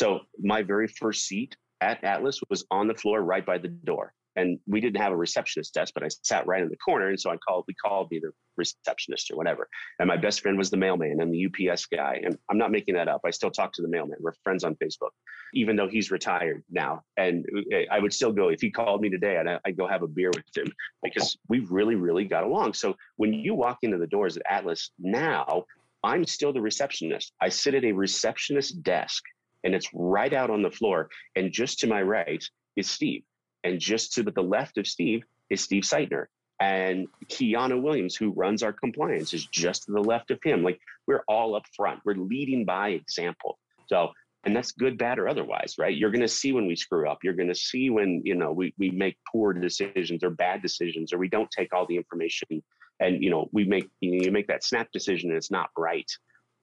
So my very first seat at Atlas was on the floor right by the door. And we didn't have a receptionist desk, but I sat right in the corner. And so I called, we called me the receptionist or whatever. And my best friend was the mailman and the UPS guy. And I'm not making that up. I still talk to the mailman. We're friends on Facebook, even though he's retired now. And uh, I would still go, if he called me today, I'd, I'd go have a beer with him because we really, really got along. So when you walk into the doors at Atlas now, I'm still the receptionist. I sit at a receptionist desk and it's right out on the floor. And just to my right is Steve. And just to the left of Steve is Steve Seitner. And Kiana Williams, who runs our compliance, is just to the left of him. Like we're all up front. We're leading by example. So, and that's good, bad, or otherwise, right? You're going to see when we screw up. You're going to see when, you know, we, we make poor decisions or bad decisions, or we don't take all the information and, you know, we make, you, know, you make that snap decision and it's not right.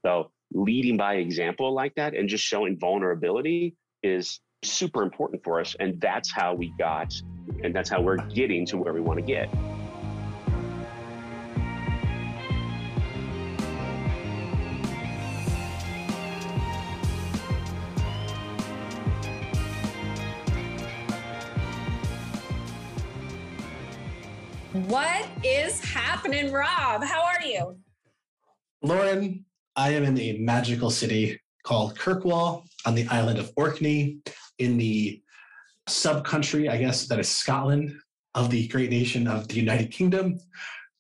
So leading by example like that and just showing vulnerability is super important for us. And that's how we got, and that's how we're getting to where we want to get. What is happening, Rob? How are you? Lauren, I am in a magical city called Kirkwall on the island of Orkney in the sub-country, I guess, that is Scotland of the great nation of the United Kingdom.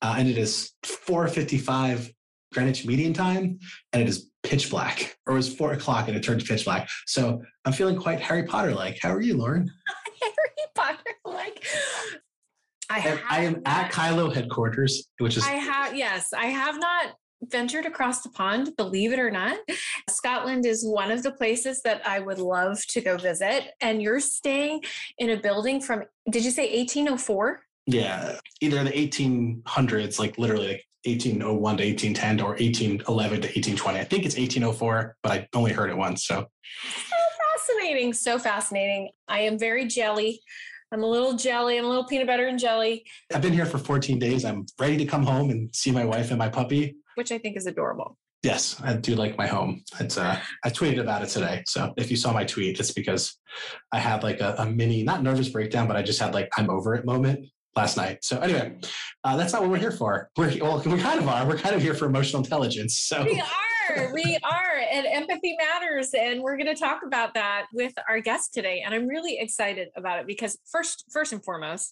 Uh, and it is 4.55 Greenwich Mean Time, and it is pitch black, or it was 4 o'clock and it turned pitch black. So I'm feeling quite Harry Potter-like. How are you, Lauren? Harry Potter-like. I, I am at Kylo headquarters, which is I have yes, I have not ventured across the pond, believe it or not. Scotland is one of the places that I would love to go visit. And you're staying in a building from, did you say 1804? Yeah, either the 1800s, like literally like 1801 to 1810 or 1811 to 1820. I think it's 1804, but I only heard it once. So, so fascinating. So fascinating. I am very jelly. I'm a little jelly. I'm a little peanut butter and jelly. I've been here for 14 days. I'm ready to come home and see my wife and my puppy which I think is adorable. Yes, I do like my home. It's uh, I tweeted about it today. So if you saw my tweet, it's because I had like a, a mini, not nervous breakdown, but I just had like I'm over it moment last night. So anyway, uh, that's not what we're here for. We're well, we kind of are. We're kind of here for emotional intelligence. So we are, we are, and empathy matters, and we're going to talk about that with our guest today. And I'm really excited about it because first, first and foremost,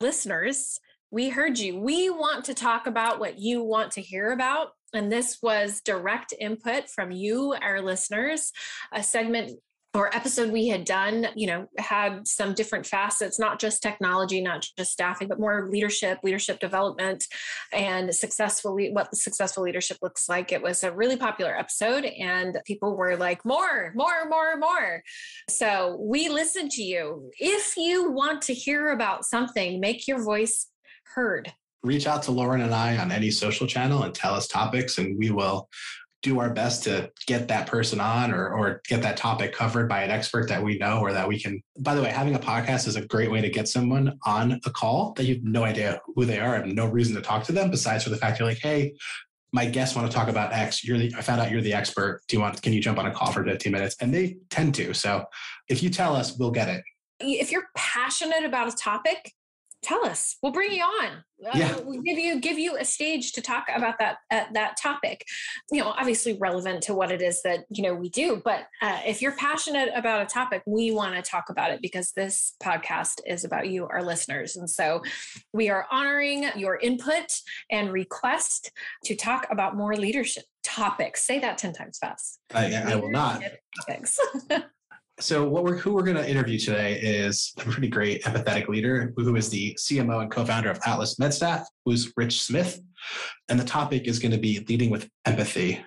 listeners, we heard you. We want to talk about what you want to hear about. And this was direct input from you, our listeners, a segment or episode we had done, you know, had some different facets, not just technology, not just staffing, but more leadership, leadership development, and successfully what successful leadership looks like. It was a really popular episode, and people were like, more, more, more, more. So we listened to you. If you want to hear about something, make your voice heard. Reach out to Lauren and I on any social channel and tell us topics, and we will do our best to get that person on or, or get that topic covered by an expert that we know or that we can. By the way, having a podcast is a great way to get someone on a call that you have no idea who they are and no reason to talk to them besides for the fact you're like, hey, my guests want to talk about X. You're the, I found out you're the expert. Do you want, can you jump on a call for 15 minutes? And they tend to. So if you tell us, we'll get it. If you're passionate about a topic, tell us. We'll bring you on. Uh, we'll give you give you a stage to talk about that uh, that topic. You know obviously relevant to what it is that you know we do but uh, if you're passionate about a topic we want to talk about it because this podcast is about you our listeners. And so we are honoring your input and request to talk about more leadership topics. Say that 10 times fast. I, I will not. Topics So, what we're who we're going to interview today is a pretty great empathetic leader who is the CMO and co-founder of Atlas MedStaff, who's Rich Smith, and the topic is going to be leading with empathy.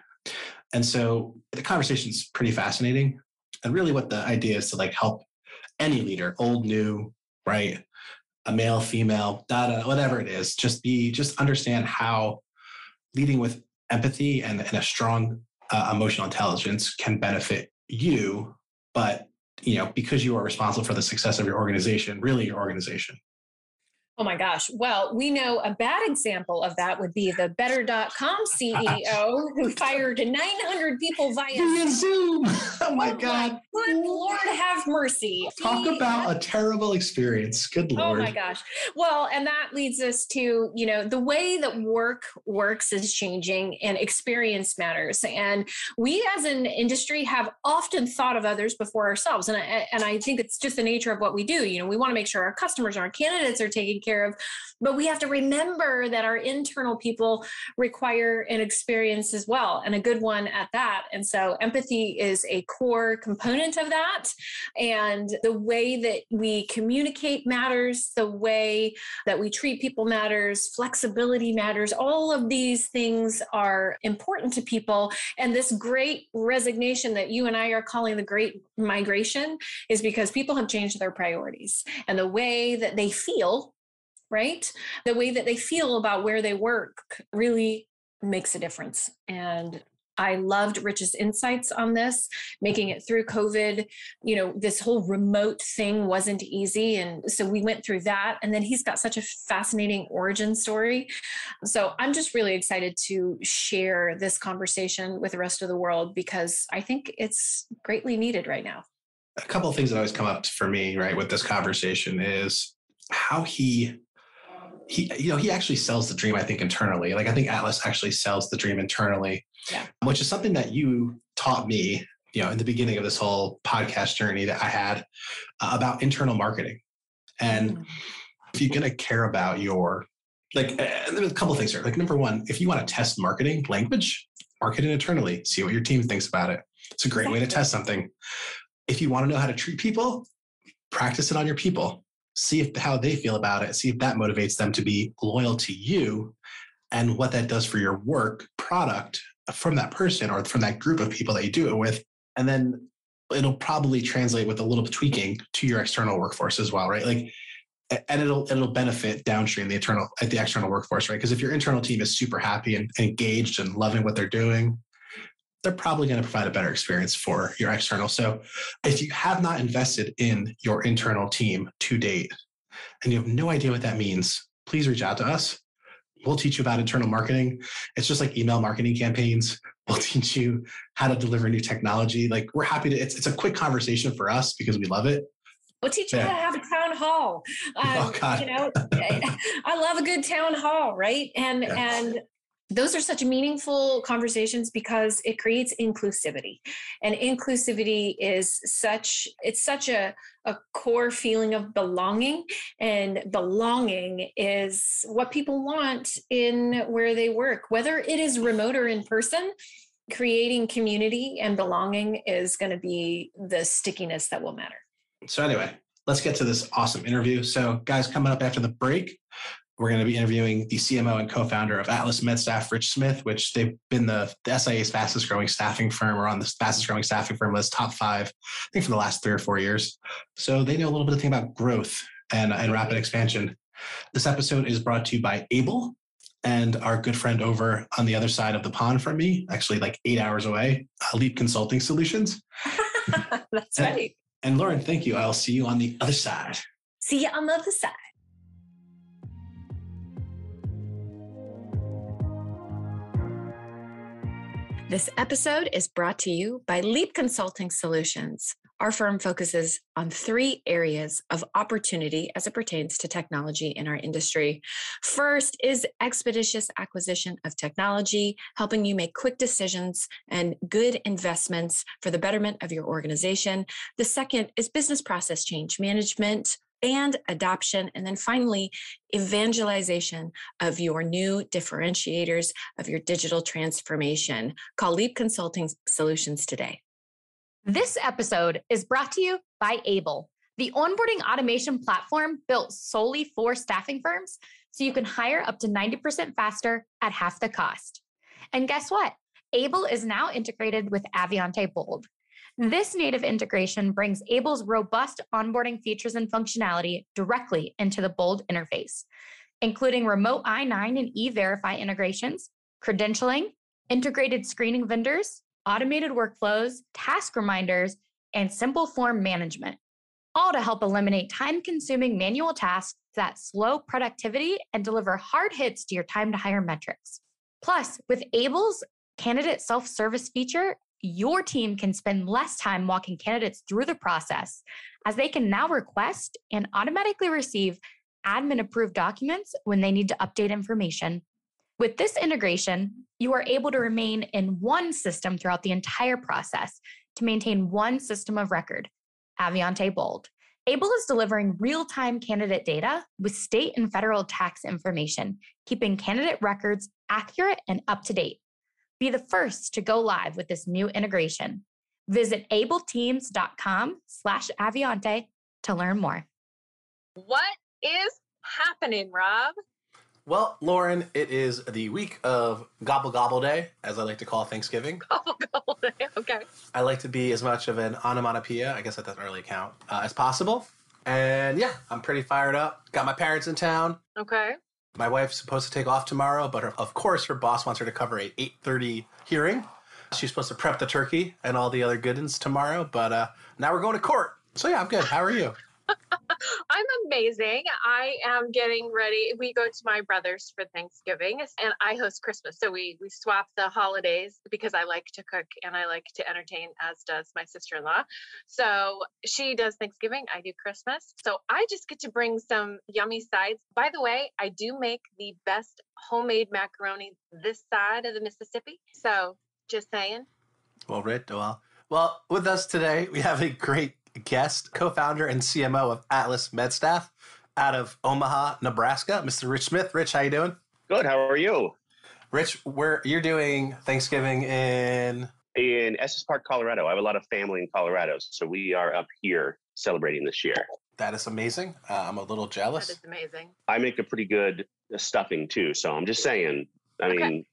And so, the conversation is pretty fascinating, and really, what the idea is to like help any leader, old, new, right, a male, female, data, whatever it is, just be just understand how leading with empathy and, and a strong uh, emotional intelligence can benefit you but you know because you are responsible for the success of your organization really your organization Oh my gosh. Well, we know a bad example of that would be the better.com CEO who fired 900 people via, via Zoom. Oh, oh my God. Good Lord have mercy. Talk he, about a terrible experience. Good Lord. Oh my gosh. Well, and that leads us to, you know, the way that work works is changing and experience matters. And we as an industry have often thought of others before ourselves. And I, and I think it's just the nature of what we do. You know, we want to make sure our customers and our candidates are taken care of. But we have to remember that our internal people require an experience as well, and a good one at that. And so empathy is a core component of that. And the way that we communicate matters, the way that we treat people matters, flexibility matters. All of these things are important to people. And this great resignation that you and I are calling the great migration is because people have changed their priorities and the way that they feel right? The way that they feel about where they work really makes a difference. And I loved Rich's insights on this, making it through COVID. You know, this whole remote thing wasn't easy. And so we went through that. And then he's got such a fascinating origin story. So I'm just really excited to share this conversation with the rest of the world because I think it's greatly needed right now. A couple of things that always come up for me, right, with this conversation is how he he you know he actually sells the dream i think internally. Like i think atlas actually sells the dream internally yeah. which is something that you taught me you know in the beginning of this whole podcast journey that i had uh, about internal marketing. And mm. if you're going to care about your like uh, there's a couple things here. Like number one if you want to test marketing language market it internally. See what your team thinks about it. It's a great way to test something. If you want to know how to treat people practice it on your people see if how they feel about it, see if that motivates them to be loyal to you and what that does for your work product from that person or from that group of people that you do it with. And then it'll probably translate with a little tweaking to your external workforce as well, right? Like and it'll it'll benefit downstream the internal at the external workforce, right? Because if your internal team is super happy and engaged and loving what they're doing, they're probably going to provide a better experience for your external. So if you have not invested in your internal team to date and you have no idea what that means, please reach out to us. We'll teach you about internal marketing. It's just like email marketing campaigns. We'll teach you how to deliver new technology. Like we're happy to, it's, it's a quick conversation for us because we love it. We'll teach you yeah. how to have a town hall. Oh, um, oh, God. You know, I love a good town hall, right? And yeah. and those are such meaningful conversations because it creates inclusivity. And inclusivity is such it's such a, a core feeling of belonging and belonging is what people want in where they work. Whether it is remote or in person creating community and belonging is going to be the stickiness that will matter. So anyway let's get to this awesome interview. So guys coming up after the break we're going to be interviewing the CMO and co-founder of Atlas MedStaff, Rich Smith, which they've been the, the SIA's fastest growing staffing firm or on the fastest growing staffing firm list, top five, I think for the last three or four years. So they know a little bit of thing about growth and, and rapid expansion. This episode is brought to you by Able and our good friend over on the other side of the pond from me, actually like eight hours away, Leap Consulting Solutions. That's and, right. And Lauren, thank you. I'll see you on the other side. See you on the other side. This episode is brought to you by Leap Consulting Solutions. Our firm focuses on three areas of opportunity as it pertains to technology in our industry. First is expeditious acquisition of technology, helping you make quick decisions and good investments for the betterment of your organization. The second is business process change management, and adoption. And then finally, evangelization of your new differentiators of your digital transformation. Call Leap Consulting Solutions today. This episode is brought to you by Able, the onboarding automation platform built solely for staffing firms so you can hire up to 90% faster at half the cost. And guess what? Able is now integrated with Avionté Bold, this native integration brings Able's robust onboarding features and functionality directly into the Bold interface, including remote I9 and E-Verify integrations, credentialing, integrated screening vendors, automated workflows, task reminders, and simple form management. all to help eliminate time consuming manual tasks that slow productivity and deliver hard hits to your time to hire metrics. Plus, with Able's candidate self service feature, your team can spend less time walking candidates through the process as they can now request and automatically receive admin approved documents when they need to update information. With this integration, you are able to remain in one system throughout the entire process to maintain one system of record, Avionté Bold. Able is delivering real time candidate data with state and federal tax information, keeping candidate records accurate and up to date. Be the first to go live with this new integration. Visit ableteams.com slash Avionté to learn more. What is happening, Rob? Well, Lauren, it is the week of Gobble Gobble Day, as I like to call Thanksgiving. Gobble Gobble Day, okay. I like to be as much of an onomatopoeia, I guess that doesn't really count, uh, as possible. And yeah, I'm pretty fired up. Got my parents in town. Okay. My wife's supposed to take off tomorrow, but her, of course her boss wants her to cover a 8:30 hearing. She's supposed to prep the turkey and all the other goodens tomorrow, but uh, now we're going to court. So yeah, I'm good. How are you? I'm amazing. I am getting ready. We go to my brother's for Thanksgiving and I host Christmas. So we we swap the holidays because I like to cook and I like to entertain as does my sister-in-law. So she does Thanksgiving, I do Christmas. So I just get to bring some yummy sides. By the way, I do make the best homemade macaroni this side of the Mississippi. So just saying. Well, Rich, well, well, with us today, we have a great guest, co-founder and CMO of Atlas MedStaff out of Omaha, Nebraska, Mr. Rich Smith. Rich, how you doing? Good. How are you? Rich, where you're doing Thanksgiving in in Estes Park, Colorado. I have a lot of family in Colorado, so we are up here celebrating this year. That is amazing. Uh, I'm a little jealous. That is amazing. I make a pretty good stuffing too, so I'm just saying. I okay. mean,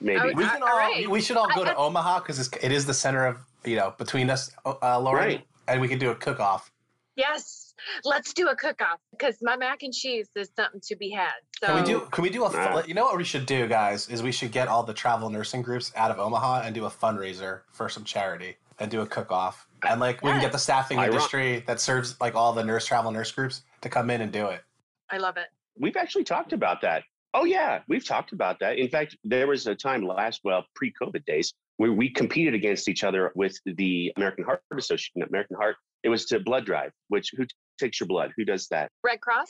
maybe we can all, all right. we should all go I, to I, Omaha because it is the center of you know between us, uh, Lauren. Right and we can do a cook off. Yes, let's do a cook off because my mac and cheese is something to be had. So. Can we do? Can we do a? You know what we should do, guys? Is we should get all the travel nursing groups out of Omaha and do a fundraiser for some charity and do a cook off. And like we can get the staffing industry that serves like all the nurse travel nurse groups to come in and do it. I love it. We've actually talked about that. Oh yeah, we've talked about that. In fact, there was a time last well pre-COVID days where we competed against each other with the American Heart Association, American Heart. It was to blood drive, which who takes your blood? Who does that? Red Cross.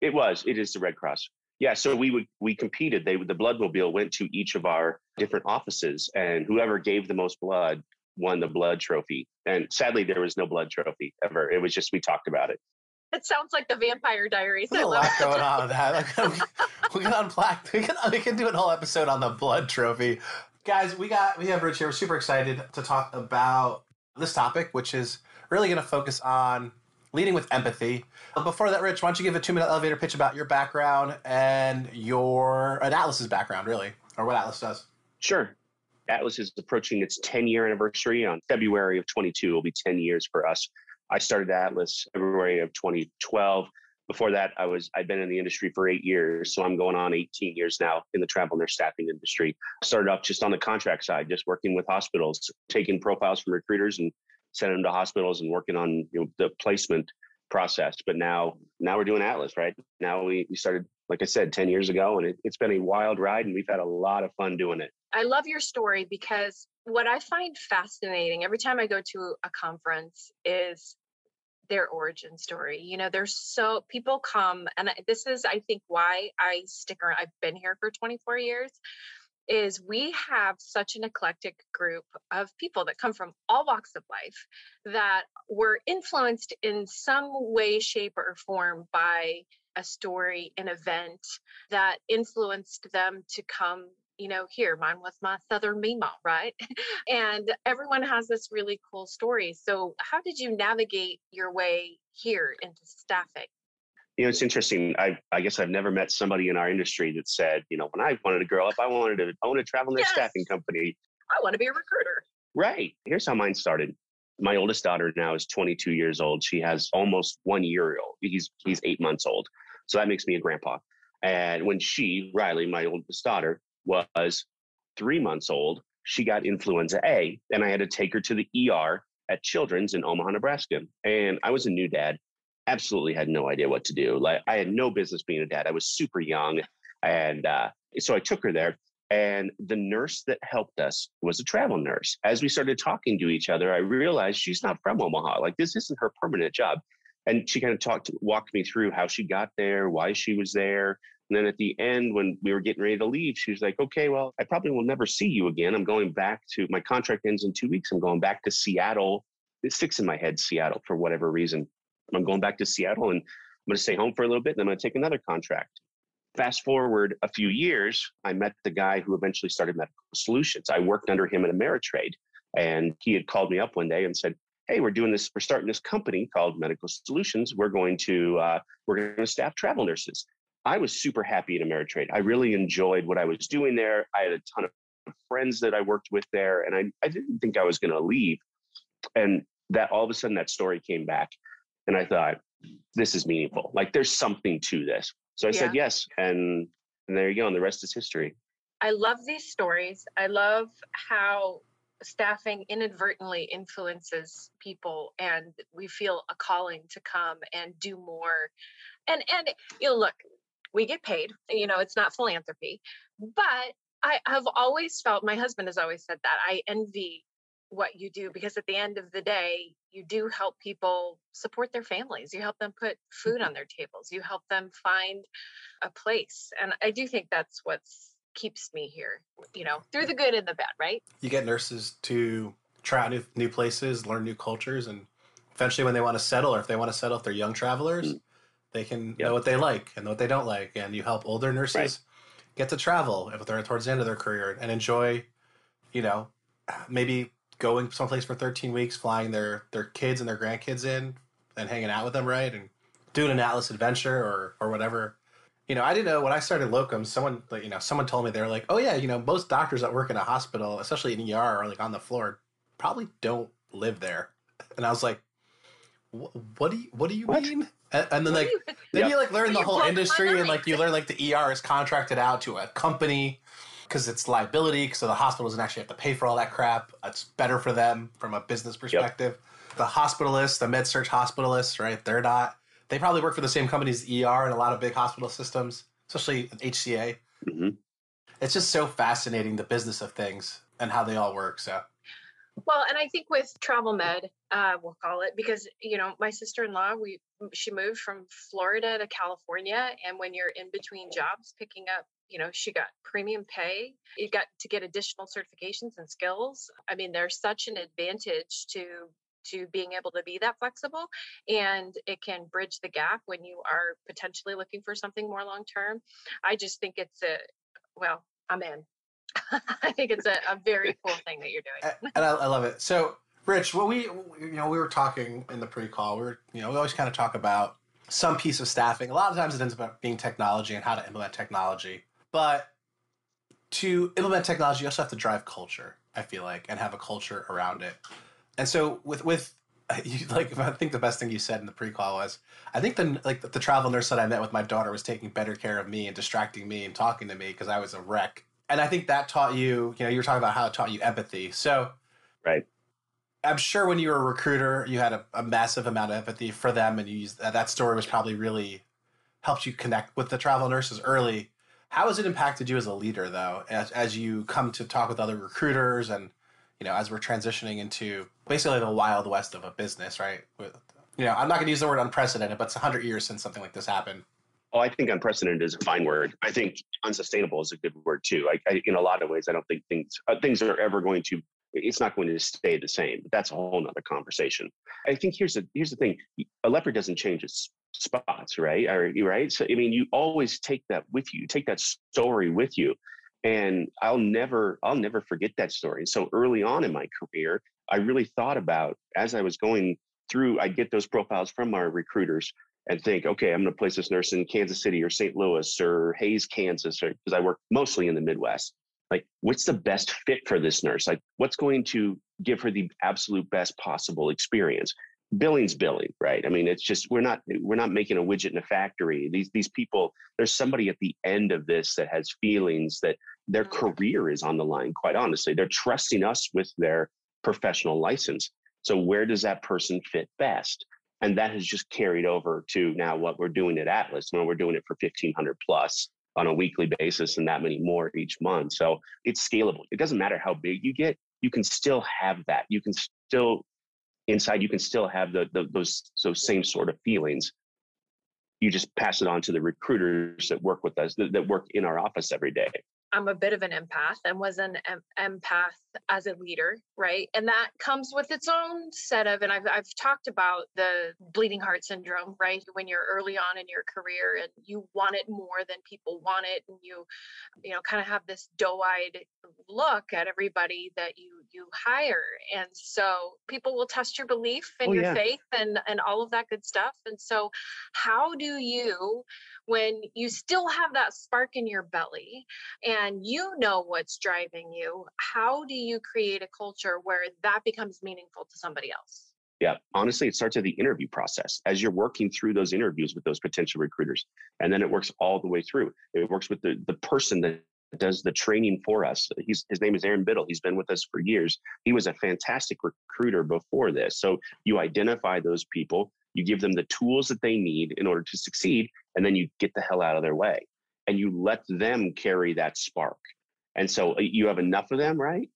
It was. It is the Red Cross. Yeah. So we would we competed. They the bloodmobile went to each of our different offices, and whoever gave the most blood won the blood trophy. And sadly, there was no blood trophy ever. It was just we talked about it. It sounds like the Vampire Diaries. There's a lot going on with that. we can unpack. We can we can do a whole episode on the blood trophy guys, we got we have Rich here. We're super excited to talk about this topic, which is really going to focus on leading with empathy. But before that, Rich, why don't you give a two minute elevator pitch about your background and your and Atlas's background, really, or what Atlas does? Sure. Atlas is approaching its 10 year anniversary on February of 22. It will be 10 years for us. I started Atlas February of 2012 before that i was i'd been in the industry for eight years so i'm going on 18 years now in the travel nurse staffing industry. Started off just on the contract side just working with hospitals taking profiles from recruiters and sending them to hospitals and working on you know, the placement process. But now now we're doing atlas right? Now we, we started like i said 10 years ago and it, it's been a wild ride and we've had a lot of fun doing it. I love your story because what i find fascinating every time i go to a conference is their origin story. You know, there's so people come, and this is, I think, why I stick around. I've been here for 24 years. Is we have such an eclectic group of people that come from all walks of life that were influenced in some way, shape, or form by a story, an event that influenced them to come you know, here, mine was my Southern Mima, right? and everyone has this really cool story. So, how did you navigate your way here into staffing? You know, it's interesting. I, I guess I've never met somebody in our industry that said, you know, when I wanted to grow up, I wanted to own a travel yes. staffing company. I want to be a recruiter. Right. Here's how mine started. My oldest daughter now is 22 years old. She has almost one year old. He's he's eight months old. So that makes me a grandpa. And when she, Riley, my oldest daughter, was three months old. She got influenza A, and I had to take her to the ER at Children's in Omaha, Nebraska. And I was a new dad, absolutely had no idea what to do. Like I had no business being a dad. I was super young. And uh, so I took her there. And the nurse that helped us was a travel nurse. As we started talking to each other, I realized she's not from Omaha. Like this isn't her permanent job. And she kind of talked, walked me through how she got there, why she was there. And then at the end, when we were getting ready to leave, she was like, okay, well, I probably will never see you again. I'm going back to my contract ends in two weeks. I'm going back to Seattle. It sticks in my head, Seattle, for whatever reason. I'm going back to Seattle and I'm going to stay home for a little bit and I'm going to take another contract. Fast forward a few years, I met the guy who eventually started Medical Solutions. I worked under him at Ameritrade, and he had called me up one day and said, "Hey, we're doing this. We're starting this company called Medical Solutions. We're going to uh, we're going to staff travel nurses." I was super happy at Ameritrade. I really enjoyed what I was doing there. I had a ton of friends that I worked with there, and I I didn't think I was going to leave. And that all of a sudden that story came back, and I thought, this is meaningful. Like there's something to this. So I yeah. said yes, and and there you go, and the rest is history. I love these stories. I love how staffing inadvertently influences people and we feel a calling to come and do more and and you know look we get paid you know it's not philanthropy but i have always felt my husband has always said that i envy what you do because at the end of the day you do help people support their families you help them put food mm-hmm. on their tables you help them find a place and i do think that's what keeps me here you know through the good and the bad right you get nurses to try out new, new places learn new cultures and eventually when they want to settle or if they want to settle if they're young travelers mm. They can yep. know what they like and what they don't like and you help older nurses right. get to travel if they're towards the end of their career and enjoy you know maybe going someplace for 13 weeks, flying their their kids and their grandkids in and hanging out with them, right? And doing an Atlas adventure or or whatever. You know, I didn't know when I started locum, someone like you know, someone told me they're like, "Oh yeah, you know, most doctors that work in a hospital, especially in ER or like on the floor, probably don't live there." And I was like, "What do you what do you what? mean?" And, and then like then yep. you like learn the whole industry and like you learn like the ER is contracted out to a company because it's liability, so the hospital doesn't actually have to pay for all that crap. It's better for them from a business perspective. Yep. The hospitalists, the med surg hospitalists, right? They're not. They probably work for the same companies, ER, and a lot of big hospital systems, especially HCA. Mm-hmm. It's just so fascinating the business of things and how they all work. So. Well, and I think with travel med, uh, we'll call it because you know my sister-in-law, we she moved from Florida to California, and when you're in between jobs, picking up you know she got premium pay you got to get additional certifications and skills. I mean there's such an advantage to to being able to be that flexible and it can bridge the gap when you are potentially looking for something more long term i just think it's a well i'm in i think it's a, a, very cool thing that you're doing and I, I love it so rich what we you know we were talking in the pre-call we were you know we always kind of talk about some piece of staffing a lot of times it ends up being technology and how to implement technology but to implement technology, you also have to drive culture. I feel like, and have a culture around it. And so with with you, like I think the best thing you said in the pre-call was I think the like the, the travel nurse that I met with my daughter was taking better care of me and distracting me and talking to me because I was a wreck. And I think that taught you, you know, you were talking about how it taught you empathy. So, right. I'm sure when you were a recruiter, you had a, a massive amount of empathy for them, and you used, that story was probably really helped you connect with the travel nurses early. How has it impacted you as a leader, though, as, as you come to talk with other recruiters and, you know, as we're transitioning into basically the wild west of a business, right? With, you know, I'm not going to use the word unprecedented, but it's 100 years since something like this happened. Oh, I think unprecedented is a fine word. I think unsustainable is a good word too. I, I, in a lot of ways, I don't think things uh, things are ever going to. It's not going to stay the same. But that's a whole nother conversation. I think here's the here's the thing: a leopard doesn't change its spots, right? Or, right? So, I mean, you always take that with you, take that story with you. And I'll never, I'll never forget that story. So early on in my career, I really thought about as I was going through, I'd get those profiles from our recruiters and think, okay, I'm going to place this nurse in Kansas City or St. Louis or Hays, Kansas, because I work mostly in the Midwest. Like, what's the best fit for this nurse? Like, what's going to give her the absolute best possible experience? billing's billing right i mean it's just we're not we're not making a widget in a factory these these people there's somebody at the end of this that has feelings that their mm-hmm. career is on the line quite honestly they're trusting us with their professional license So where does that person fit best? And that has just carried over to now what we're doing at Atlas. When we're doing it for 1500 plus on a weekly basis and that many more each month. So it's scalable. It doesn't matter how big you get, you can still have that. You can still inside, you can still have the, the those those same sort of feelings. You just pass it on to the recruiters that work with us, that, that work in our office every day. I'm a bit of an empath and was an em- empath as a leader, right? And that comes with its own set of, and I've, I've talked about the bleeding heart syndrome, right? When you're early on in your career and you want it more than people want it, and you, you know, kind of have this doe-eyed look at everybody that you you hire, and so people will test your belief and Oh, your yeah. faith and and all of that good stuff. And so, how do you, when you still have that spark in your belly, and you know what's driving you, how do you create a culture where that becomes meaningful to somebody else? Yeah, honestly, it starts at the interview process as you're working through those interviews with those potential recruiters, and then it works all the way through. It works with the the person that does the training for us. He's his name is Aaron Biddle. He's been with us for years. He was a fantastic recruiter before this. So you identify those people, you give them the tools that they need in order to succeed, and then you get the hell out of their way, and you let them carry that spark. And so uh, you have enough of them, right?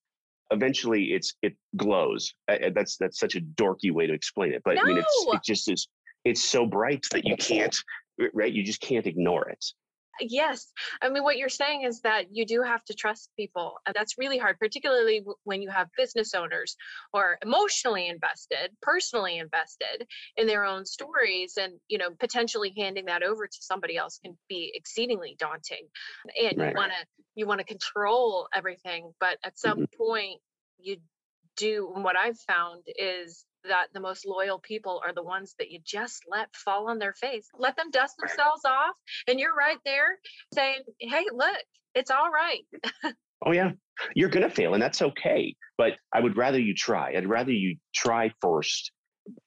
Eventually, it's it glows. That's that's such a dorky way to explain it, but I mean, it's it just is. It's so bright that you can't, right? You just can't ignore it. Yes. I mean, what you're saying is that you do have to trust people. And that's really hard, particularly when you have business owners who are emotionally invested, personally invested in their own stories. And, you know, potentially handing that over to somebody else can be exceedingly daunting. And Right. you want to, you want to control everything. But at some mm-hmm. point, you do, and what I've found is that the most loyal people are the ones that you just let fall on their face. Let them dust themselves off, and you're right there saying, "Hey, look, it's all right." Oh yeah, you're gonna fail, and that's okay. But I would rather you try. I'd rather you try first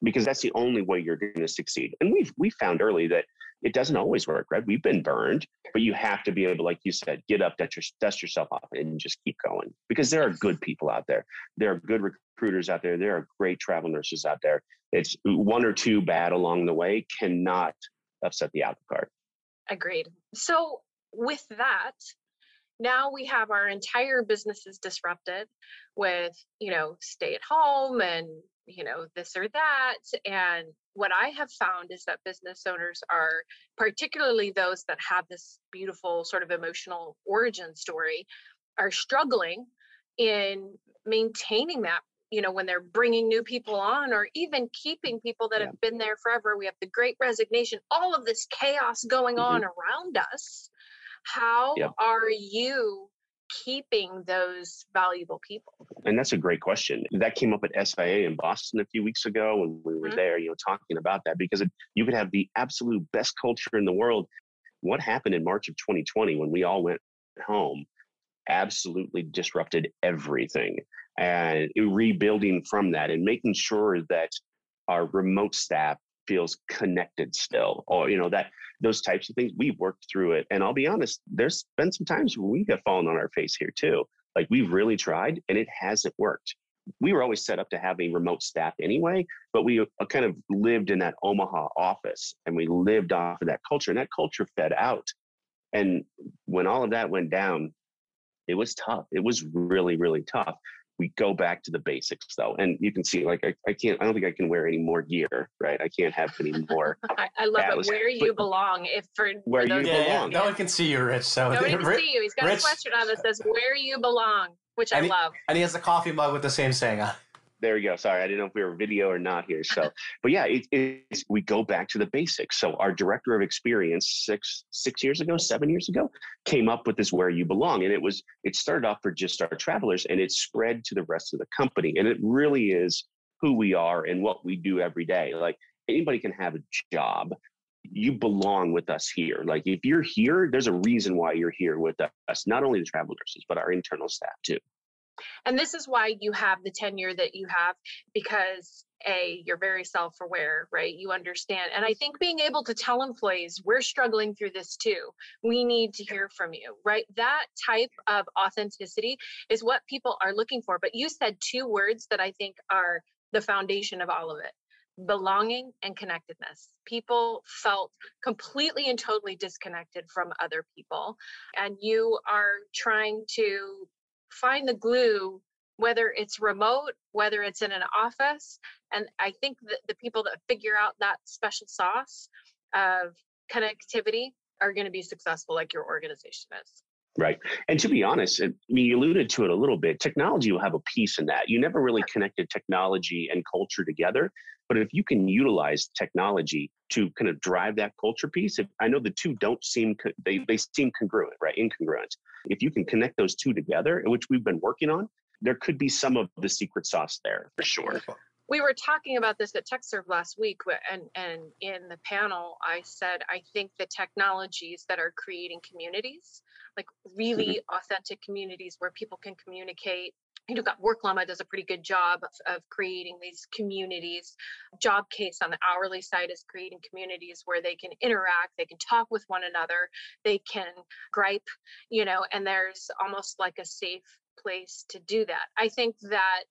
because that's the only way you're going to succeed. And we've we found early that it doesn't always work, right? We've been burned, but you have to be able, like you said, get up, dust, your, dust yourself off, and just keep going because there are good people out there. There are good recruiters out there. There are great travel nurses out there. It's uh, one or two bad along the way cannot upset the apple cart. Agreed. So, with that, now we have our entire businesses disrupted with, you know, stay at home and, you know, this or that. And what I have found is that business owners are, particularly those that have this beautiful sort of emotional origin story, are struggling in maintaining that you know when they're bringing new people on or even keeping people that Yeah. have been there forever we have the great resignation all of this chaos going Mhm. on around us how Yep. are you keeping those valuable people And that's a great question. That came up at SIA in Boston a few weeks ago when we were Mhm. there, you know, talking about that because it, you could have the absolute best culture in the world. What happened in March of 2020 when we all went home absolutely disrupted everything. And rebuilding from that and making sure that our remote staff feels connected still or you know that those types of things we've worked through it and i'll be honest there's been some times when we have fallen on our face here too. Like we've really tried and it hasn't worked. We were always set up to have a remote staff anyway but we uh, kind of lived in that omaha office and we lived off of that culture and that culture fed out. And when all of that went down it was tough. It was really really tough we go back to the basics though and you can see like I, I can't i don't think i can wear any more gear right i can't have any more i, I love Atlas, it where you but- belong if for Where for you Yeah, that yeah. belong. No one can see you, Rich. So Nobody can Ri- see you. He's got Rich- a sweatshirt on that says "Where you belong," which I he- love. and he has a coffee mug with the same saying on. There you go. Sorry, I didn't know if we were video or not here. So, but yeah, it, it's we go back to the basics. So our director of experience six six years ago, seven years ago, came up with this "Where You Belong," and it was it started off for just our travelers, and it spread to the rest of the company, and it really is who we are and what we do every day. Like anybody can have a job. You belong with us here. Like if you're here, there's a reason why you're here with us. Not only the travel nurses, but our internal staff too. And this is why you have the tenure that you have because a you're very self-aware, right? You understand. And I think being able to tell employees we're struggling through this too. We need to hear from you, right? That type of authenticity is what people are looking for. But you said two words that I think are the foundation of all of it belonging and connectedness. People felt completely and totally disconnected from other people. And you are trying to find the glue, whether it's remote, whether it's in an office. And I think that the people that figure out that special sauce of connectivity are going to be successful, like your organization is. Right. And to be honest, I mean, you alluded to it a little bit. Technology will have a piece in that. You never really connected technology and culture together. But if you can utilize technology to kind of drive that culture piece, if, I know the two don't seem, they, they seem congruent, right? Incongruent. If you can connect those two together, which we've been working on, there could be some of the secret sauce there for sure we were talking about this at TechServe last week, and and in the panel, I said I think the technologies that are creating communities, like really mm-hmm. authentic communities where people can communicate. You know, got WorkLlama does a pretty good job of, of creating these communities. Jobcase on the hourly side is creating communities where they can interact, they can talk with one another, they can gripe, you know, and there's almost like a safe place to do that. I think that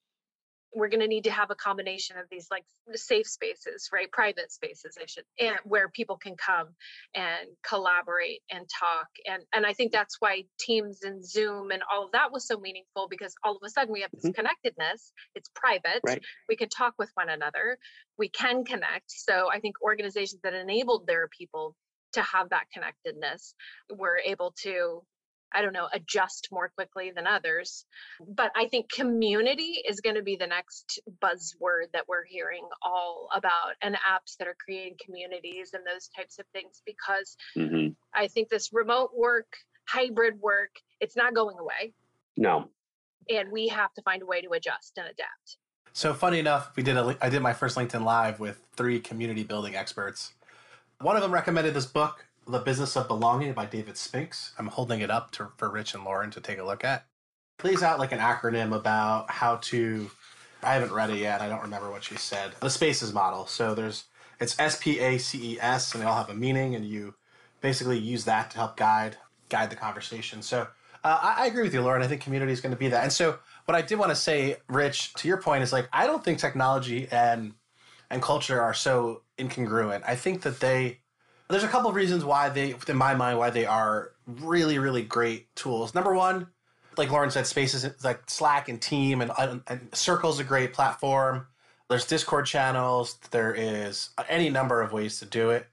we're going to need to have a combination of these like safe spaces right private spaces i should and where people can come and collaborate and talk and and i think that's why teams and zoom and all of that was so meaningful because all of a sudden we have this mm-hmm. connectedness it's private right. we can talk with one another we can connect so i think organizations that enabled their people to have that connectedness were able to I don't know, adjust more quickly than others. But I think community is going to be the next buzzword that we're hearing all about, and apps that are creating communities and those types of things, because mm-hmm. I think this remote work, hybrid work, it's not going away. No. And we have to find a way to adjust and adapt. So funny enough, we did a, I did my first LinkedIn live with three community building experts. One of them recommended this book the Business of Belonging by David Spinks. I'm holding it up to, for Rich and Lauren to take a look at. Plays out like an acronym about how to. I haven't read it yet. I don't remember what she said. The Spaces model. So there's it's S P A C E S, and they all have a meaning, and you basically use that to help guide guide the conversation. So uh, I, I, agree with you, Lauren. I think community is going to be that. And so what I did want to say, Rich, to your point, is like I don't think technology and and culture are so incongruent. I think that they there's a couple of reasons why they, in my mind, why they are really, really great tools. Number one, like Lauren said, Spaces like Slack and Team and, and Circle's a great platform. There's Discord channels. There is any number of ways to do it.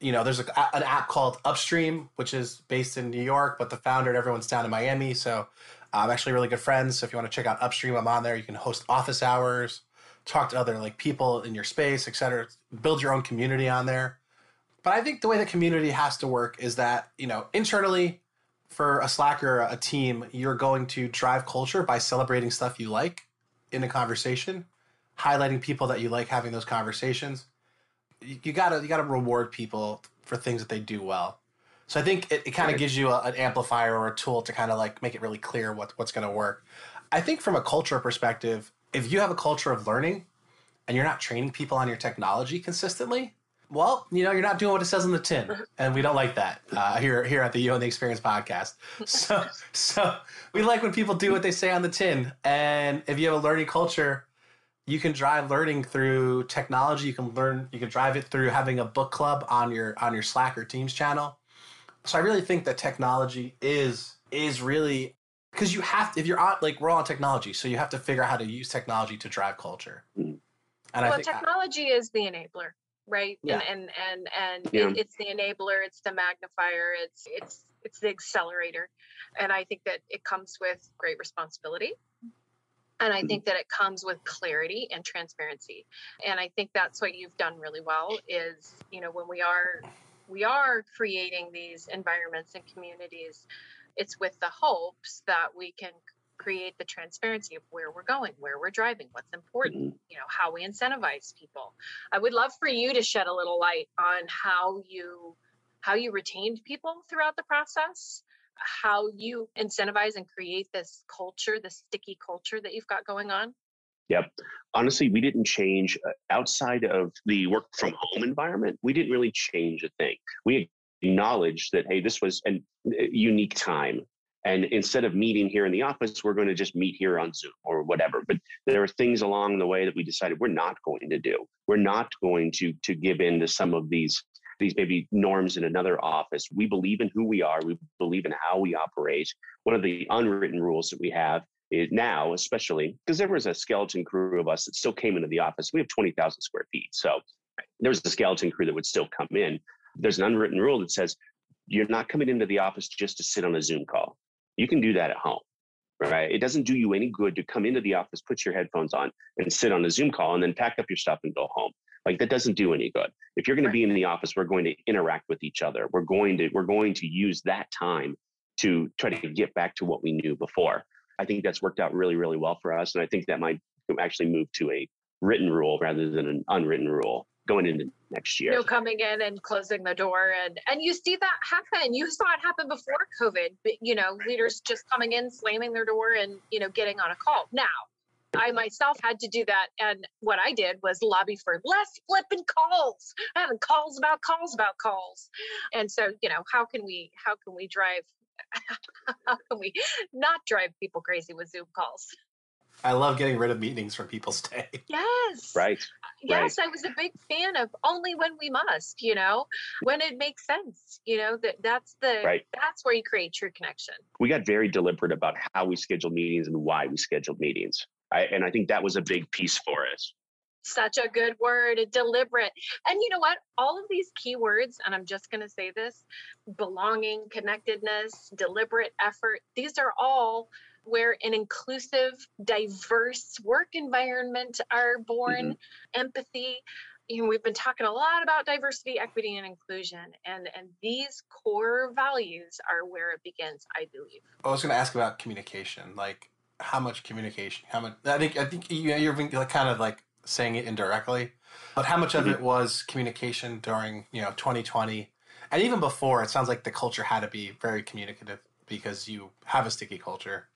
You know, there's a, an app called Upstream, which is based in New York, but the founder and everyone's down in Miami. So uh, I'm actually really good friends. So if you want to check out Upstream, I'm on there. You can host office hours, talk to other like people in your space, etc. Build your own community on there. But I think the way the community has to work is that, you know, internally for a Slacker, a team, you're going to drive culture by celebrating stuff you like in a conversation, highlighting people that you like having those conversations. You, you gotta you gotta reward people for things that they do well. So I think it, it kind of gives you a, an amplifier or a tool to kind of like make it really clear what, what's going to work. I think from a culture perspective, if you have a culture of learning and you're not training people on your technology consistently, well, you know, you're not doing what it says on the tin, and we don't like that uh, here here at the You Own the Experience podcast. So, so we like when people do what they say on the tin. And if you have a learning culture, you can drive learning through technology. You can learn. You can drive it through having a book club on your on your Slack or Teams channel. So I really think that technology is is really because you have to, if you're on like we're all on technology, so you have to figure out how to use technology to drive culture. Mm. And well, I think technology I, is the enabler right yeah. and and and, and yeah. it, it's the enabler it's the magnifier it's it's it's the accelerator and i think that it comes with great responsibility and i mm-hmm. think that it comes with clarity and transparency and i think that's what you've done really well is you know when we are we are creating these environments and communities it's with the hopes that we can create the transparency of where we're going, where we're driving, what's important, mm-hmm. you know, how we incentivize people. I would love for you to shed a little light on how you how you retained people throughout the process, how you incentivize and create this culture, this sticky culture that you've got going on. Yep. Honestly, we didn't change uh, outside of the work from home environment. We didn't really change a thing. We acknowledged that, hey, this was a unique time And instead of meeting here in the office, we're going to just meet here on Zoom or whatever. But there are things along the way that we decided we're not going to do. We're not going to to give in to some of these these maybe norms in another office. We believe in who we are. We believe in how we operate. One of the unwritten rules that we have is now, especially because there was a skeleton crew of us that still came into the office. We have 20,000 square feet. So there was a skeleton crew that would still come in. There's an unwritten rule that says you're not coming into the office just to sit on a Zoom call. You can do that at home, right? It doesn't do you any good to come into the office, put your headphones on, and sit on a Zoom call and then pack up your stuff and go home. Like that doesn't do any good. If you're going to be in the office, we're going to interact with each other. We're going to we're going to use that time to try to get back to what we knew before. I think that's worked out really, really well for us. And I think that might actually move to a written rule rather than an unwritten rule going into next year. You know, coming in and closing the door and and you see that happen. You saw it happen before COVID. You know, leaders just coming in, slamming their door and, you know, getting on a call. Now, I myself had to do that. And what I did was lobby for less flipping calls, having calls about calls about calls. And so, you know, how can we how can we drive how can we not drive people crazy with Zoom calls? I love getting rid of meetings from people's day. Yes. Right. Yes, right. I was a big fan of only when we must, you know, when it makes sense, you know, that that's the right. that's where you create true connection. We got very deliberate about how we scheduled meetings and why we scheduled meetings. I, and I think that was a big piece for us. Such a good word, deliberate. And you know what? All of these keywords, and I'm just going to say this belonging, connectedness, deliberate effort, these are all where an inclusive, diverse work environment are born, mm-hmm. empathy. You know, we've been talking a lot about diversity, equity, and inclusion, and and these core values are where it begins, I believe. I was going to ask about communication, like how much communication, how much. I think I think you you're kind of like saying it indirectly, but how much of mm-hmm. it was communication during you know 2020, and even before? It sounds like the culture had to be very communicative because you have a sticky culture.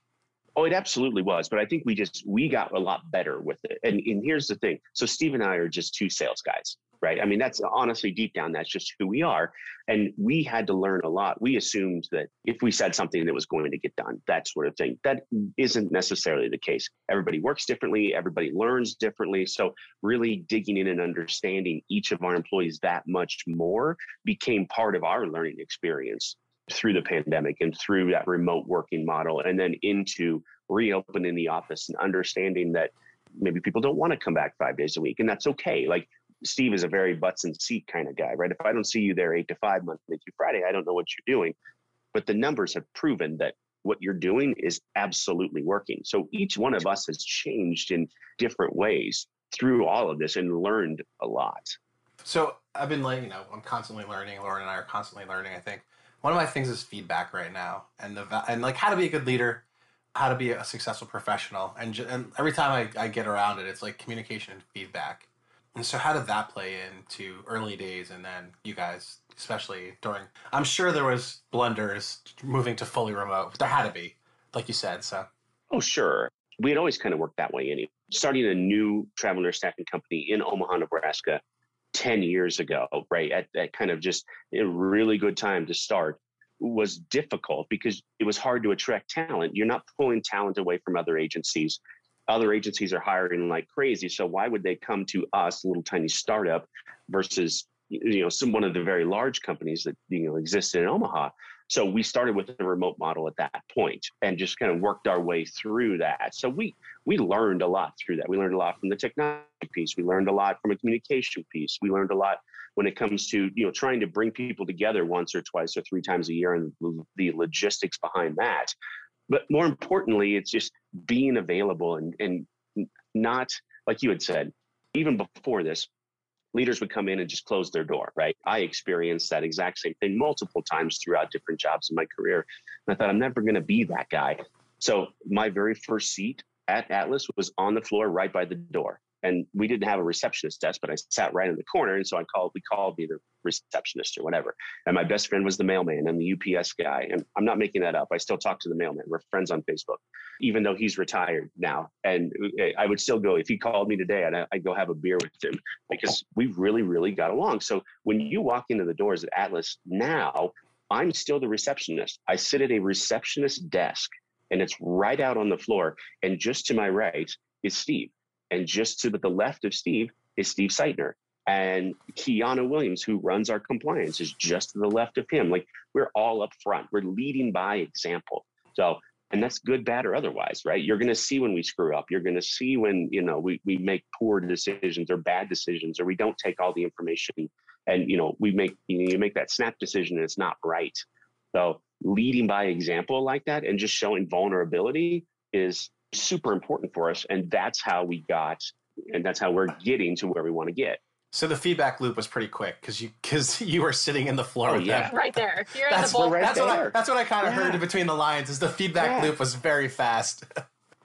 Oh, it absolutely was. But I think we just we got a lot better with it. And and here's the thing. So Steve and I are just two sales guys, right? I mean, that's honestly deep down, that's just who we are. And we had to learn a lot. We assumed that if we said something that was going to get done, that sort of thing. That isn't necessarily the case. Everybody works differently, everybody learns differently. So really digging in and understanding each of our employees that much more became part of our learning experience through the pandemic and through that remote working model and then into reopening the office and understanding that maybe people don't want to come back five days a week and that's okay. Like steve is a very butts and seat kind of guy right? If i don't see you there eight to five monday through friday i don't know what you're doing. But the numbers have proven that what you're doing is absolutely working. So each one of us has changed in different ways through all of this and learned a lot. So i've been like you know i'm constantly learning. Lauren and i are constantly learning i think one of my things is feedback right now, and the and like how to be a good leader, how to be a successful professional, and and every time I, I get around it, it's like communication and feedback. And so, how did that play into early days, and then you guys, especially during? I'm sure there was blunders moving to fully remote. There had to be, like you said. So. Oh sure, we had always kind of worked that way. Anyway, starting a new travel nurse staffing company in Omaha, Nebraska, 10 years ago, right? At that kind of just a really good time to start was difficult because it was hard to attract talent. You're not pulling talent away from other agencies. Other agencies are hiring like crazy. So why would they come to us, little tiny startup, versus you know some one of the very large companies that you know existed in Omaha? So we started with a remote model at that point and just kind of worked our way through that. So we we learned a lot through that. We learned a lot from the technology piece. We learned a lot from a communication piece. We learned a lot when it comes to you know trying to bring people together once or twice or three times a year and the logistics behind that. But more importantly, it's just being available and and not like you had said even before this leaders would come in and just close their door, right? I experienced that exact same thing multiple times throughout different jobs in my career. And I thought, I'm never going to be that guy. So my very first seat at Atlas was on the floor right by the door and we didn't have a receptionist desk, but I sat right in the corner. And so I called, we called me the receptionist or whatever. And my best friend was the mailman and the UPS guy. And I'm not making that up. I still talk to the mailman. We're friends on Facebook, even though he's retired now. And uh, I would still go, if he called me today, I'd, I'd go have a beer with him because we really, really got along. So when you walk into the doors at Atlas now, I'm still the receptionist. I sit at a receptionist desk and it's right out on the floor. And just to my right is Steve. And just to the left of Steve is Steve Seitner. And Kiana Williams, who runs our compliance, is just to the left of him. Like we're all up front. We're leading by example. So, and that's good, bad, or otherwise, right? You're going to see when we screw up. You're going to see when you know we we make poor decisions or bad decisions, or we don't take all the information, and you know we make you, know, you make that snap decision and it's not right. So, leading by example like that and just showing vulnerability is super important for us, and that's how we got, and that's how we're getting to where we want to get. So the feedback loop was pretty quick because you because you were sitting in the floor. Oh, with yeah. them. right there. You're That's, in the bowl. right that's what I that's what I kind of Yeah. heard between the lines. Is the feedback Yeah. loop was very fast.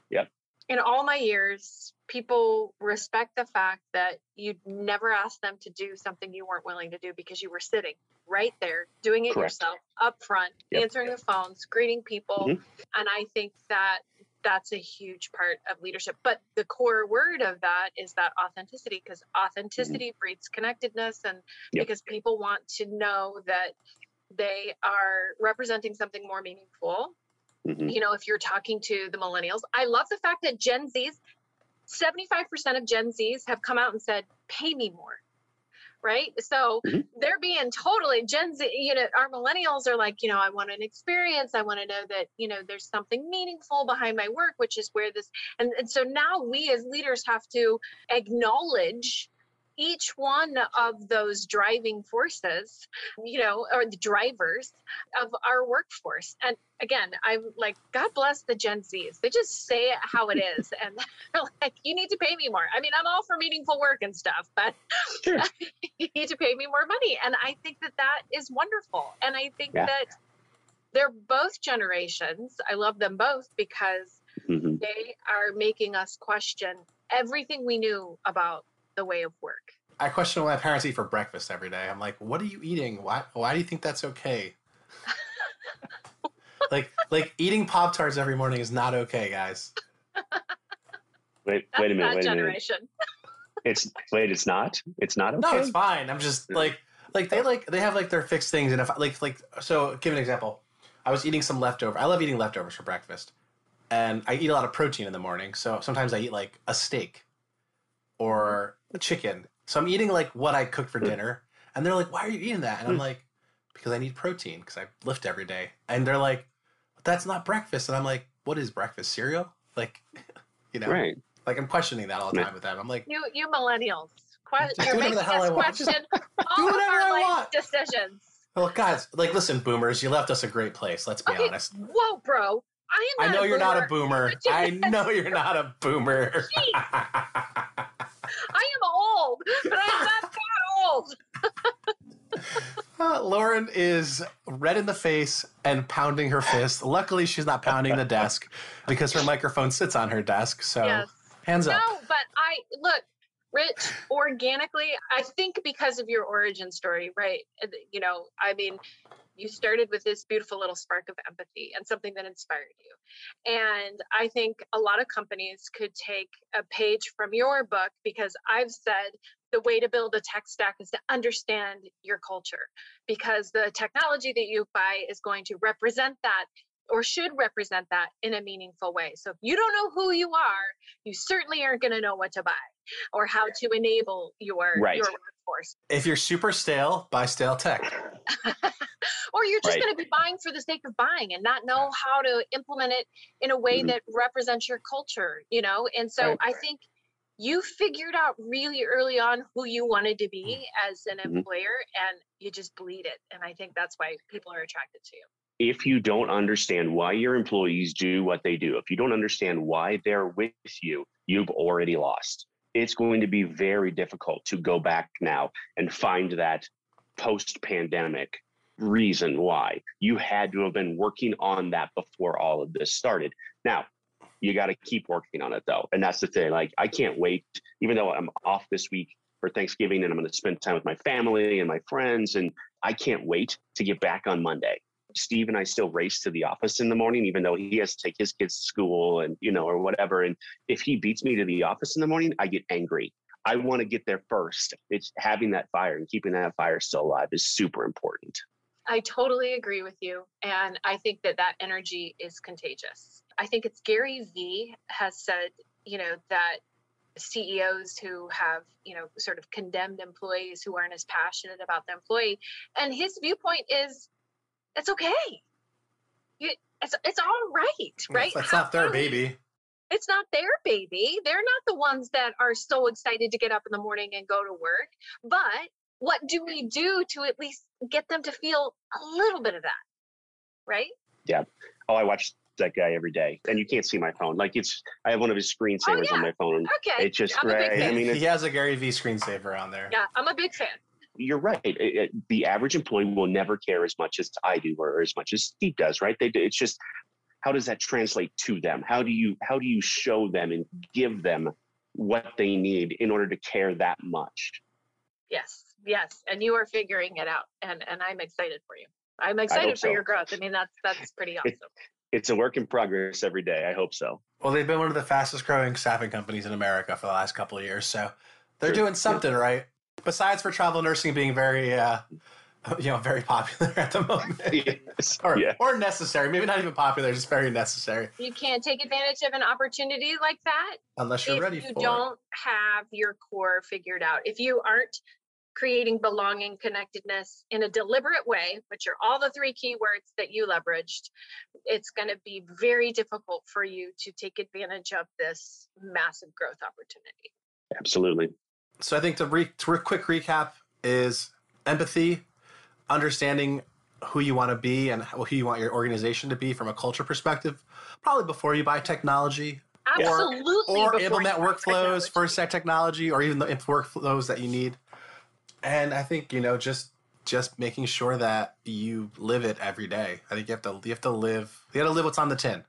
Yep. In all my years, people respect the fact that you never asked them to do something you weren't willing to do because you were sitting right there doing it Correct. yourself up front, Yep. answering the phones, greeting people. Mhm. And I think that that's a huge part of leadership. But the core word of that is that authenticity because authenticity breeds connectedness and Yep. because people want to know that they are representing something more meaningful Mhm. you know, if you're talking to the millennials, I love the fact that Gen Zs, 75% of Gen Zs have come out and said, pay me more. Right. So Mhm. they're being totally Gen Z, you know, our millennials are like, you know, I want an experience. I want to know that, you know, there's something meaningful behind my work, which is where this, and, and so now we as leaders have to acknowledge each one of those driving forces, you know, or the drivers of our workforce. And again, I'm like, God bless the Gen Zs. They just say it how it is. And they're like, you need to pay me more. I mean, I'm all for meaningful work and stuff, but Sure. you need to pay me more money. And I think that that is wonderful. And I think Yeah. that they're both generations. I love them both because Mhm. they are making us question everything we knew about the way of work. I question what my parents eat for breakfast every day. I'm like, what are you eating? Why why do you think that's okay? like like eating Pop Tarts every morning is not okay, guys. Wait, That's wait a minute. that Wait a minute. It's wait. It's not. It's not okay. No, it's fine. I'm just like like they like they have like their fixed things and if like like so give an example. I was eating some leftover. I love eating leftovers for breakfast. And I eat a lot of protein in the morning. So sometimes I eat like a steak or chicken. So I'm eating like what I cook for hmm. dinner. And they're like, "Why are you eating that?" And I'm hmm. like, "Because I need protein because I lift every day." And they're like, that's not breakfast." And I'm like, "What is breakfast? Cereal?" Like, you know, Right. like I'm questioning that all the time with them. I'm like, You you millennials. Que- you're whatever making the hell us I want. Just question all of whatever our life decisions. Well, guys, like, listen, boomers, you left us a great place. Let's be Okay, honest. Whoa, bro. I am I know a you're not a boomer. boomer. I know you're not a boomer. I am old, but I'm not that old. Uh, Lauren is red in the face and pounding her fist. Luckily, she's not pounding the desk because her microphone sits on her desk. So, Yes. hands up. No, but I look, Rich, organically, I think because of your origin story, right? You know, I mean, you started with this beautiful little spark of empathy and something that inspired you. And I think a lot of companies could take a page from your book because I've said the way to build a tech stack is to understand your culture because the technology that you buy is going to represent that or should represent that in a meaningful way. So if you don't know who you are, you certainly aren't going to know what to buy or how to enable your Right. your workforce. If you're super stale, buy stale tech. or you're just Right. going to be buying for the sake of buying and not know how to implement it in a way Mhm. that represents your culture, you know? And so Right. I think you figured out really early on who you wanted to be as an Mhm. employer and you just bleed it. And I think that's why people are attracted to you. if you don't understand why your employees do what they do, if you don't understand why they're with you, you've already lost. It's going to be very difficult to go back now and find that post pandemic reason why. You had to have been working on that before all of this started. Now, you got to keep working on it though. And that's the thing. Like, I can't wait, even though I'm off this week for Thanksgiving and I'm going to spend time with my family and my friends, and I can't wait to get back on Monday. Steve and I still race to the office in the morning, even though he has to take his kids to school and, you know, or whatever. And if he beats me to the office in the morning, I get angry. I want to get there first. It's having that fire and keeping that fire still alive is super important. I totally agree with you. And I think that that energy is contagious. I think it's Gary Vee has said, you know, that CEOs who have, you know, sort of condemned employees who aren't as passionate about the employee. And his viewpoint is it's okay. You, it's, it's all right, right? It's, it's not their baby. it's not their baby. They're not the ones that are so excited to get up in the morning and go to work. But what do we do to at least get them to feel a little bit of that? Right? Yeah. Oh, I watch that guy every day, and you can't see my phone. Like it's, I have one of his screensavers oh, yeah. on my phone. Okay. It's just I'm a big right. I mean, he has a Gary Vee screensaver on there. Yeah, I'm a big fan. You're right. It- it- the average employee will never care as much as I do, or as much as Steve does. Right? They, it's just how does that translate to them? How do you how do you show them and give them what they need in order to care that much? Yes, yes. And you are figuring it out. And and I'm excited for you. I'm excited for so. your growth. I mean, that's that's pretty awesome. It's a work in progress every day. I hope so. Well, they've been one of the fastest growing staffing companies in America for the last couple of years, so they're Sure. doing something right. Besides for travel nursing being very, uh, you know, very popular at the moment, Yes. or yeah. or necessary. Maybe not even popular, just very necessary. You can't take advantage of an opportunity like that Unless you're if ready you for don't have your core figured out. If you aren't creating belonging, connectedness in a deliberate way, which are all the three keywords that you leveraged, it's going to be very difficult for you to take advantage of this massive growth opportunity. Absolutely. So I think to re to re- quick recap is empathy, understanding who you want to be and who you want your organization to be from a culture perspective, probably before you buy technology, Absolutely. or you implement workflows for set technology or even the workflows that you need. And I think you know just just making sure that you live it every day. I think you have to you have to live you got to live what's on the tin,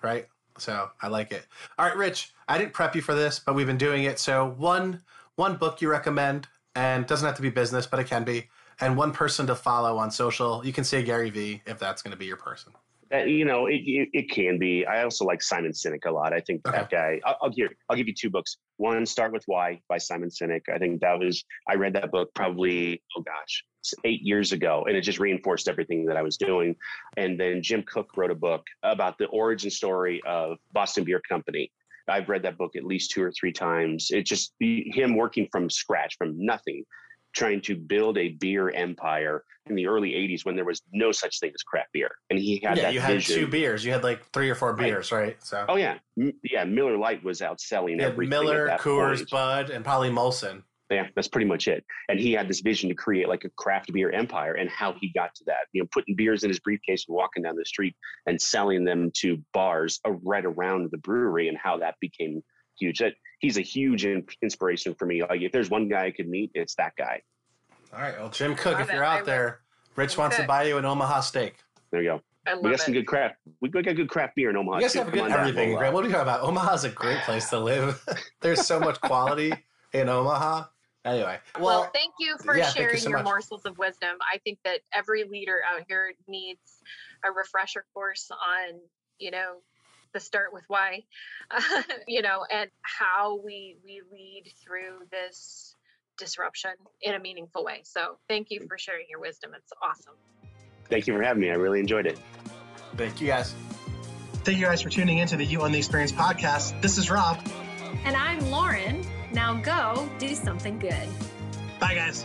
right? So I like it. All right, Rich, I didn't prep you for this, but we've been doing it. So one one book you recommend, and doesn't have to be business, but it can be, and one person to follow on social. You can say Gary Vee if that's going to be your person. Uh, you know, it, it it can be. I also like Simon Sinek a lot. I think that guy. I'll, I'll give I'll give you two books. One, Start with Why by Simon Sinek. I think that was I read that book probably oh gosh eight years ago, and it just reinforced everything that I was doing. And then Jim Koch wrote a book about the origin story of Boston Beer Company. I've read that book at least two or three times. It's just him working from scratch, from nothing, trying to build a beer empire in the early 80s when there was no such thing as craft beer. And he had yeah, that you had vision. two beers. You had like three or four beers, right? So Oh yeah, M- yeah. Miller Lite was outselling everything. Miller, Coors, point. Bud, and probably Molson. Yeah, that's pretty much it. And he had this vision to create like a craft beer empire, and how he got to that. You know, putting beers in his briefcase and walking down the street and selling them to bars right around the brewery, and how that became huge. That he's a huge in- inspiration for me. Like if there's one guy I could meet, it's that guy. All right. Well, Jim Koch, if you're I out will. there, Rich wants to buy you an Omaha steak. There you go. I love We got it. some good craft. We got good craft beer in Omaha. You guys too. have Come good on everything. We'll, Grant. What are we talking about? Omaha's a great place to live. There's so much quality in Omaha. Anyway, Well, well, thank you for yeah, thank you sharing so your much. morsels of wisdom. I think that every leader out here needs a refresher course on, you know, the start with why, you know, and how we we lead through this disruption in a meaningful way. So, thank you for sharing your wisdom. It's awesome. Thank you for having me. I really enjoyed it. thank you guys. Thank you guys for tuning into the You Own the Experience podcast. This is Rob. And I'm Lauren. Now go do something good. Bye, guys.